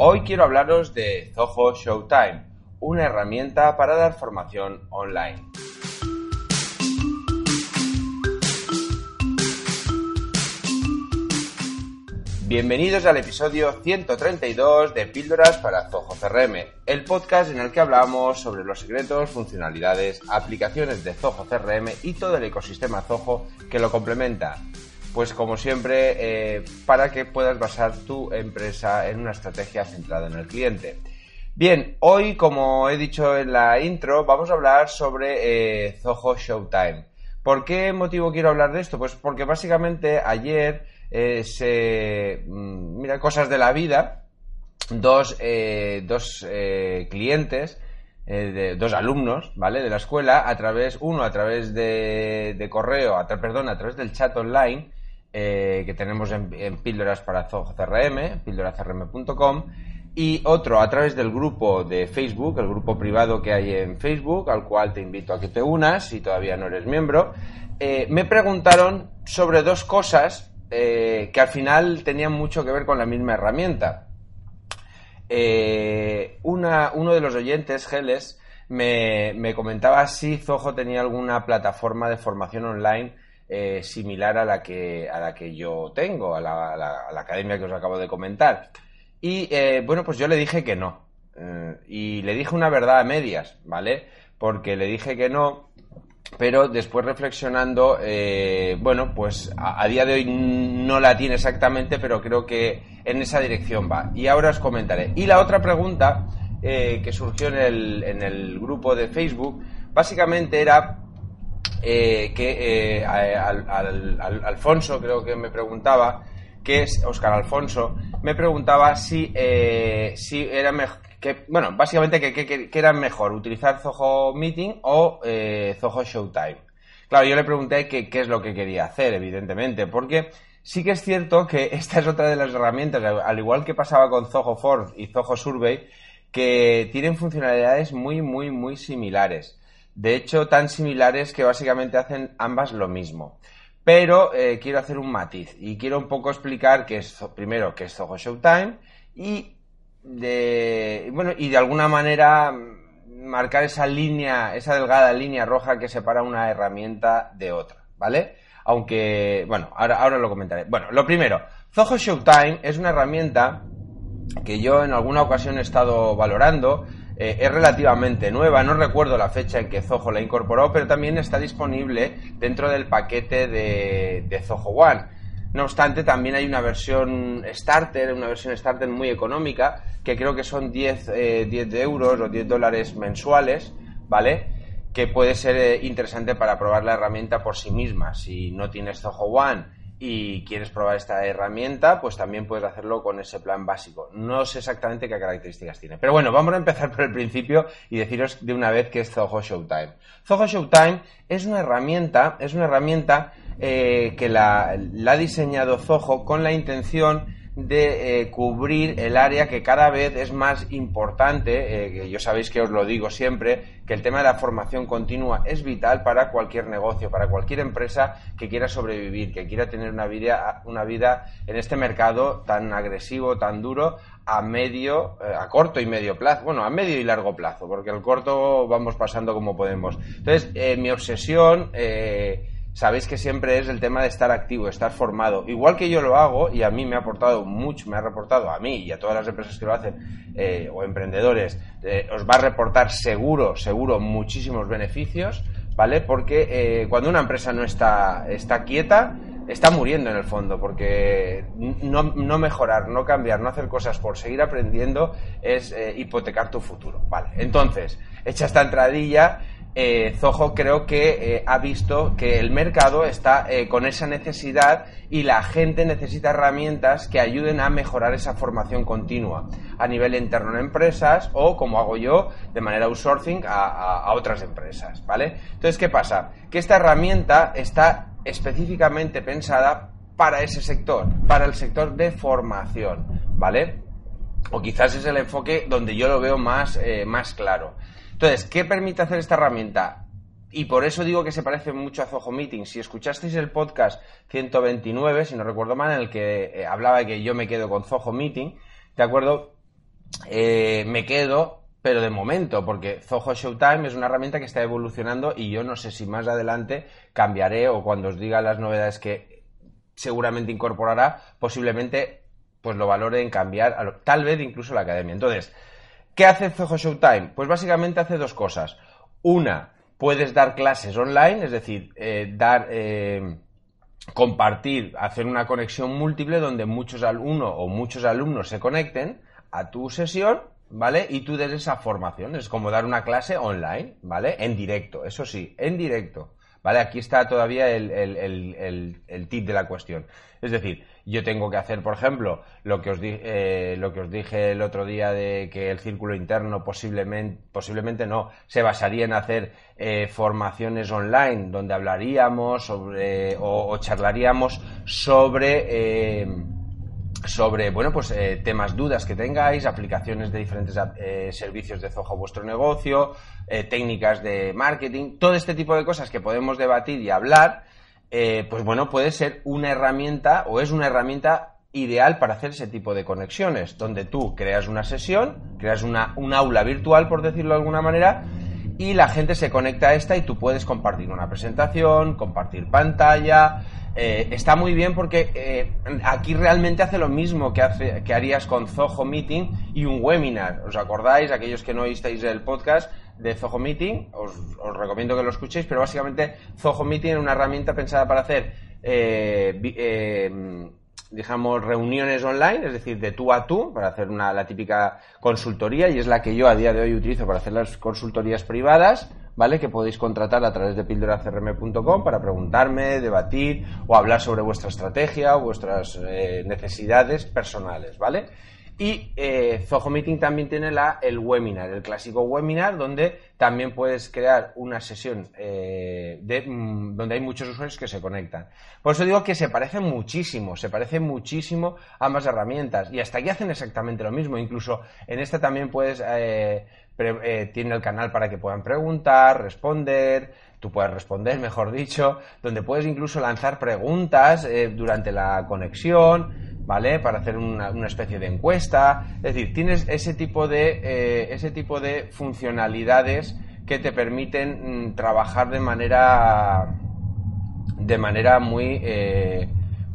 Hoy quiero hablaros de Zoho Showtime, una herramienta para dar formación online. Bienvenidos al episodio 132 de Píldoras para Zoho CRM, el podcast en el que hablamos sobre los secretos, funcionalidades, aplicaciones de Zoho CRM y todo el ecosistema Zoho que lo complementa. Pues como siempre, eh, para que puedas basar tu empresa en una estrategia centrada en el cliente. Bien, hoy, como he dicho en la intro, vamos a hablar sobre eh, Zoho Showtime. ¿Por qué motivo quiero hablar de esto? Pues porque básicamente ayer eh, se, mm, mira, cosas de la vida, dos, dos clientes, dos alumnos, ¿vale? De la escuela, a través, uno a través de, correo, perdón, a través del chat online, que tenemos en, píldoras para CRM, píldoracrm.com, y otro a través del grupo de Facebook, el grupo privado que hay en Facebook, al cual te invito a que te unas si todavía no eres miembro, me preguntaron sobre dos cosas eh, que al final tenían mucho que ver con la misma herramienta. Eh, uno de los oyentes, Geles, me, comentaba si Zoho tenía alguna plataforma de formación online eh, similar a la, que, a la que yo tengo, a la, academia que os acabo de comentar. Y bueno, pues yo le dije que no. y le dije una verdad a medias, ¿vale? Porque le dije que no pero después reflexionando, eh, bueno, pues a, día de hoy no la tiene exactamente, pero creo que en esa dirección va. Y ahora os comentaré. Y la otra pregunta eh, que surgió en el, en el, grupo de Facebook, básicamente era eh, que Alfonso, creo que me preguntaba, que es Oscar Alfonso, me preguntaba si, si era mejor que, bueno, básicamente, ¿qué era mejor? ¿Utilizar Zoho Meeting o eh, Zoho Showtime? Claro, yo le pregunté qué es lo que quería hacer, evidentemente, porque sí que es cierto que esta es otra de las herramientas, al igual que pasaba con Zoho Force y Zoho Survey, que tienen funcionalidades muy, muy, muy similares. De hecho, tan similares que básicamente hacen ambas lo mismo. Pero eh, quiero hacer un matiz y quiero un poco explicar qué es, primero, qué es Zoho Showtime y de, bueno, y de alguna manera marcar esa línea, esa delgada línea roja que separa una herramienta de otra, ¿vale? Aunque, bueno, ahora, ahora lo comentaré. Bueno, lo primero, Zoho Showtime es una herramienta que yo en alguna ocasión he estado valorando. Eh, es relativamente nueva, no recuerdo la fecha en que Zoho la incorporó, pero también está disponible dentro del paquete de, Zoho One. No obstante, también hay una versión starter, una versión starter muy económica, que creo que son 10, eh, euros o 10 dólares mensuales, ¿vale? Que puede ser eh, interesante para probar la herramienta por sí misma. Si no tienes Zoho One y quieres probar esta herramienta, pues también puedes hacerlo con ese plan básico. No sé exactamente qué características tiene. Pero bueno, vamos a empezar por el principio y deciros de una vez qué es Zoho Showtime. Zoho Showtime es una herramienta, es una herramienta eh, que la, ha diseñado Zoho con la intención de eh, cubrir el área que cada vez es más importante, eh, que yo sabéis que os lo digo siempre, que el tema de la formación continua es vital para cualquier negocio, para cualquier empresa que quiera sobrevivir, que quiera tener una vida, una vida en este mercado tan agresivo, tan duro, a medio, a corto y medio plazo, bueno, a medio y largo plazo, porque el corto vamos pasando como podemos. Entonces, mi obsesión sabéis que siempre es el tema de estar activo, estar formado. Igual que yo lo hago y a mí me ha aportado mucho, me ha reportado a mí y a todas las empresas que lo hacen eh, o emprendedores, eh, os va a reportar seguro, seguro muchísimos beneficios, ¿vale? Porque eh, cuando una empresa no está, está quieta, está muriendo en el fondo, porque no, no, mejorar, no cambiar, no hacer cosas por seguir aprendiendo es hipotecar tu futuro, ¿vale? Entonces, hecha esta entradilla, eh, Zoho creo que eh, ha visto que el mercado está eh, con esa necesidad y la gente necesita herramientas que ayuden a mejorar esa formación continua a nivel interno en empresas o, como hago yo, de manera outsourcing a, a otras empresas, ¿vale? Entonces, ¿qué pasa? Que esta herramienta está específicamente pensada para ese sector, para el sector de formación, ¿vale? O quizás es el enfoque donde yo lo veo más, más claro. Entonces, ¿qué permite hacer esta herramienta? Y por eso digo que se parece mucho a Zoho Meeting. Si escuchasteis el podcast 129, si no recuerdo mal, en el que eh, hablaba de que yo me quedo con Zoho Meeting, ¿de acuerdo? eh, me quedo, pero de momento, porque Zoho Showtime es una herramienta que está evolucionando y yo no sé si más adelante cambiaré o cuando os diga las novedades que seguramente incorporará, posiblemente pues lo valore en cambiar, tal vez incluso la academia. Entonces, ¿qué hace Zoho Showtime? Pues básicamente hace dos cosas. Una, puedes dar clases online, es decir, eh, dar... Eh, compartir, hacer una conexión múltiple donde muchos alumnos o muchos alumnos se conecten a tu sesión, ¿vale? Y tú des esa formación. Es como dar una clase online, ¿vale? En directo, eso sí, en directo. ¿Vale? Aquí está todavía el, el, tip de la cuestión. Es decir, yo tengo que hacer, por ejemplo, lo que os, eh, lo que os dije el otro día de que el círculo interno posiblemente, posiblemente no, se basaría en hacer eh, formaciones online donde hablaríamos sobre, o, o charlaríamos sobre... Sobre, bueno, pues eh, temas, dudas que tengáis, aplicaciones de diferentes eh, servicios de Zoho a vuestro negocio, eh, técnicas de marketing, todo este tipo de cosas que podemos debatir y hablar, pues bueno, puede ser una herramienta o es una herramienta ideal para hacer ese tipo de conexiones, donde tú creas una sesión, creas una, un aula virtual, por decirlo de alguna manera, y la gente se conecta a esta y tú puedes compartir una presentación, compartir pantalla, eh, está muy bien porque eh, aquí realmente hace lo mismo que, hace, que harías con Zoho Meeting y un webinar. ¿Os acordáis? Aquellos que no oísteis el podcast de Zoho Meeting, os, recomiendo que lo escuchéis, pero básicamente Zoho Meeting es una herramienta pensada para hacer, eh, digamos, reuniones online, es decir, de tú a tú, para hacer una, la típica consultoría, y es la que yo a día de hoy utilizo para hacer las consultorías privadas ¿vale? Que podéis contratar a través de pildoracrm.com para preguntarme, debatir o hablar sobre vuestra estrategia o vuestras eh, necesidades personales, ¿vale? Y eh, Zoho Meeting también tiene la, el webinar, el clásico webinar, donde también puedes crear una sesión eh, mm, donde hay muchos usuarios que se conectan. Por eso digo que se parecen muchísimo, se parecen muchísimo ambas herramientas. Y hasta aquí hacen exactamente lo mismo. Incluso en esta también puedes eh, eh, tiene el canal para que puedan preguntar, responder, tú puedes responder, mejor dicho, donde puedes incluso lanzar preguntas eh, durante la conexión, ¿vale? Para hacer una, especie de encuesta. Es decir, tienes ese tipo de, eh, ese tipo de funcionalidades que te permiten mm, trabajar de manera de manera muy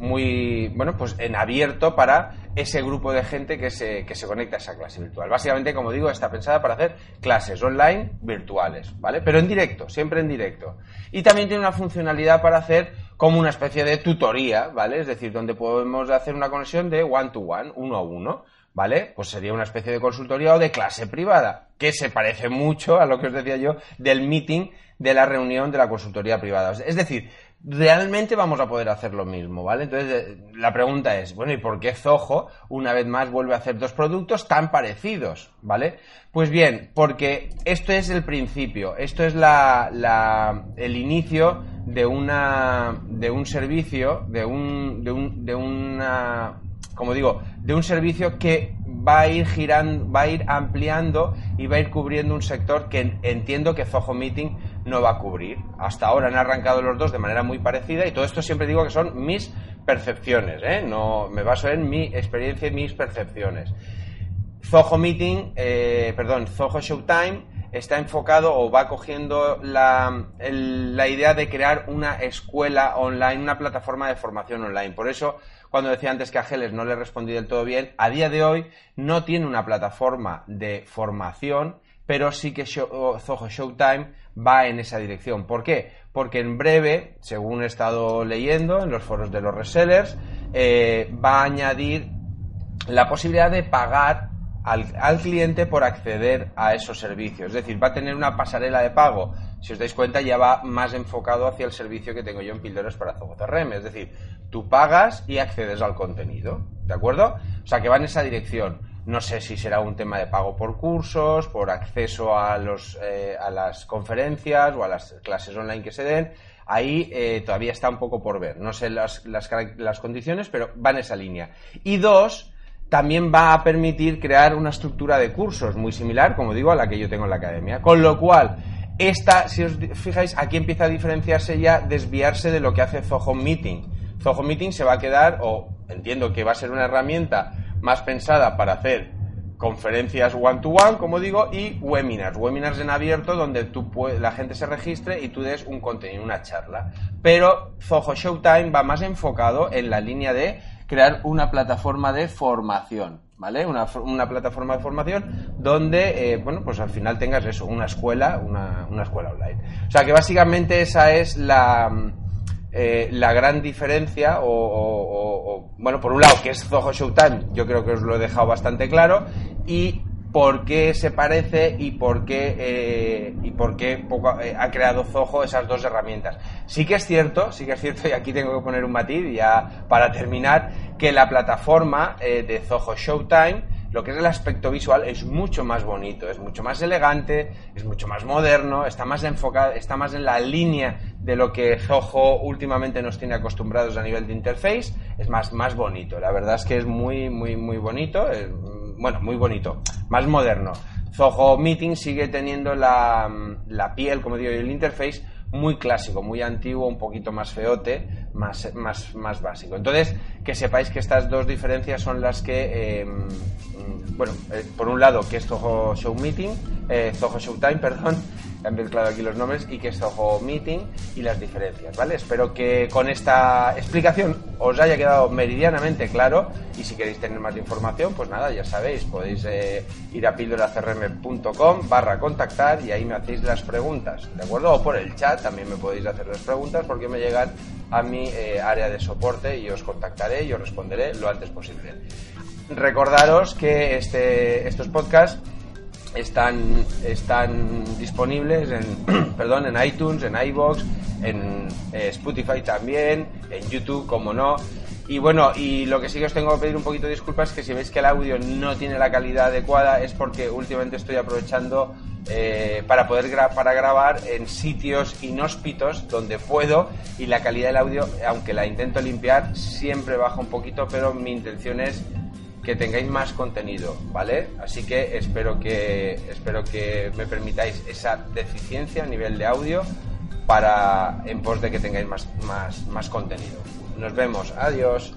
muy, bueno, pues en abierto para ese grupo de gente que se, que se conecta a esa clase virtual. Básicamente, como digo, está pensada para hacer clases online virtuales, ¿vale? Pero en directo, siempre en directo. Y también tiene una funcionalidad para hacer como una especie de tutoría, ¿vale? Es decir, donde podemos hacer una conexión de one to one, uno a uno. ¿Vale? Pues sería una especie de consultoría o de clase privada, que se parece mucho a lo que os decía yo del meeting de la reunión de la consultoría privada. Es decir, realmente vamos a poder hacer lo mismo, ¿vale? Entonces, eh, la pregunta es, bueno, ¿y por qué Zoho una vez más vuelve a hacer dos productos tan parecidos, ¿vale? Pues bien, porque esto es el principio, esto es la, la, el inicio de una de un servicio, de un, de un de una como digo, de un servicio que va a ir girando, va a ir ampliando y va a ir cubriendo un sector que entiendo que Zoho Meeting no va a cubrir. Hasta ahora han arrancado los dos de manera muy parecida y todo esto siempre digo que son mis percepciones, ¿eh? no me baso en mi experiencia y mis percepciones. Zoho Meeting, eh, perdón, Zoho Showtime está enfocado o va cogiendo la, la idea de crear una escuela online, una plataforma de formación online. Por eso cuando decía antes que a Geles no le respondí del todo bien, a día de hoy no tiene una plataforma de formación, pero sí que Zoho Showtime va en esa dirección. ¿Por qué? Porque en breve, según he estado leyendo en los foros de los resellers, eh, va a añadir la posibilidad de pagar al, cliente por acceder a esos servicios. Es decir, va a tener una pasarela de pago. Si os dais cuenta, ya va más enfocado hacia el servicio que tengo yo en Píldoras para Zoho CRM. Es decir, Tú pagas y accedes al contenido, ¿de acuerdo? O sea, que va en esa dirección. No sé si será un tema de pago por cursos, por acceso a, los, eh, a las conferencias o a las clases online que se den. Ahí eh, todavía está un poco por ver. No sé las, las, las condiciones, pero va en esa línea. Y dos, también va a permitir crear una estructura de cursos muy similar, como digo, a la que yo tengo en la academia. Con lo cual, esta, si os fijáis, aquí empieza a diferenciarse ya, desviarse de lo que hace Zoho Meeting Zoho Meeting se va a quedar, o entiendo que va a ser una herramienta más pensada para hacer conferencias one-to-one, como digo, y webinars. Webinars en abierto donde tú la gente se registre y tú des un contenido, una charla. Pero Zoho Showtime va más enfocado en la línea de crear una plataforma de formación. ¿Vale? Una, plataforma de formación donde, eh, bueno, pues al final tengas eso, una escuela, una, escuela online. O sea que básicamente esa es la, eh, la gran diferencia, o, bueno, por un lado, que es Zoho Showtime, yo creo que os lo he dejado bastante claro, y por qué se parece y por qué, eh, y por qué poco, ha creado Zoho esas dos herramientas. Sí que es cierto, sí que es cierto, y aquí tengo que poner un matiz ya para terminar, que la plataforma eh, de Zoho Showtime, lo que es el aspecto visual, es mucho más bonito, es mucho más elegante, es mucho más moderno, está más enfocado, está más en la línea de lo que Zoho últimamente nos tiene acostumbrados a nivel de interface, es más, más bonito. La verdad es que es muy, muy, muy bonito, bueno, muy bonito, más moderno. Zoho Meeting sigue teniendo la, la piel, como digo, el interface muy clásico, muy antiguo, un poquito más feote, más, más, más básico. Entonces, que sepáis que estas dos diferencias son las que, em, bueno, eh, por un lado, que es Zoho Show Meeting, eh, Zoho Showtime, perdón, he mezclado aquí los nombres, y que es Zoho Meeting y las diferencias, ¿vale? Espero que con esta explicación os haya quedado meridianamente claro y si queréis tener más información, pues nada, ya sabéis, podéis eh, ir a píldoracrm.com barra contactar y ahí me hacéis las preguntas, ¿de acuerdo? O por el chat también me podéis hacer las preguntas porque me llegan a mi eh, área de soporte y os contactaré y os responderé lo antes posible. Recordaros que este, estos podcasts están, están disponibles en, perdón, en iTunes, en iBox, en eh, Spotify también, en YouTube, como no. Y bueno, y lo que sí que os tengo que pedir un poquito de disculpas es que si veis que el audio no tiene la calidad adecuada es porque últimamente estoy aprovechando eh, para poder para grabar en sitios inhóspitos donde puedo y la calidad del audio, aunque la intento limpiar, siempre baja un poquito, pero mi intención es que tengáis más contenido, ¿vale? Así que espero que espero que me permitáis esa deficiencia a nivel de audio para en pos de que tengáis más, más, más contenido. Nos vemos, adiós.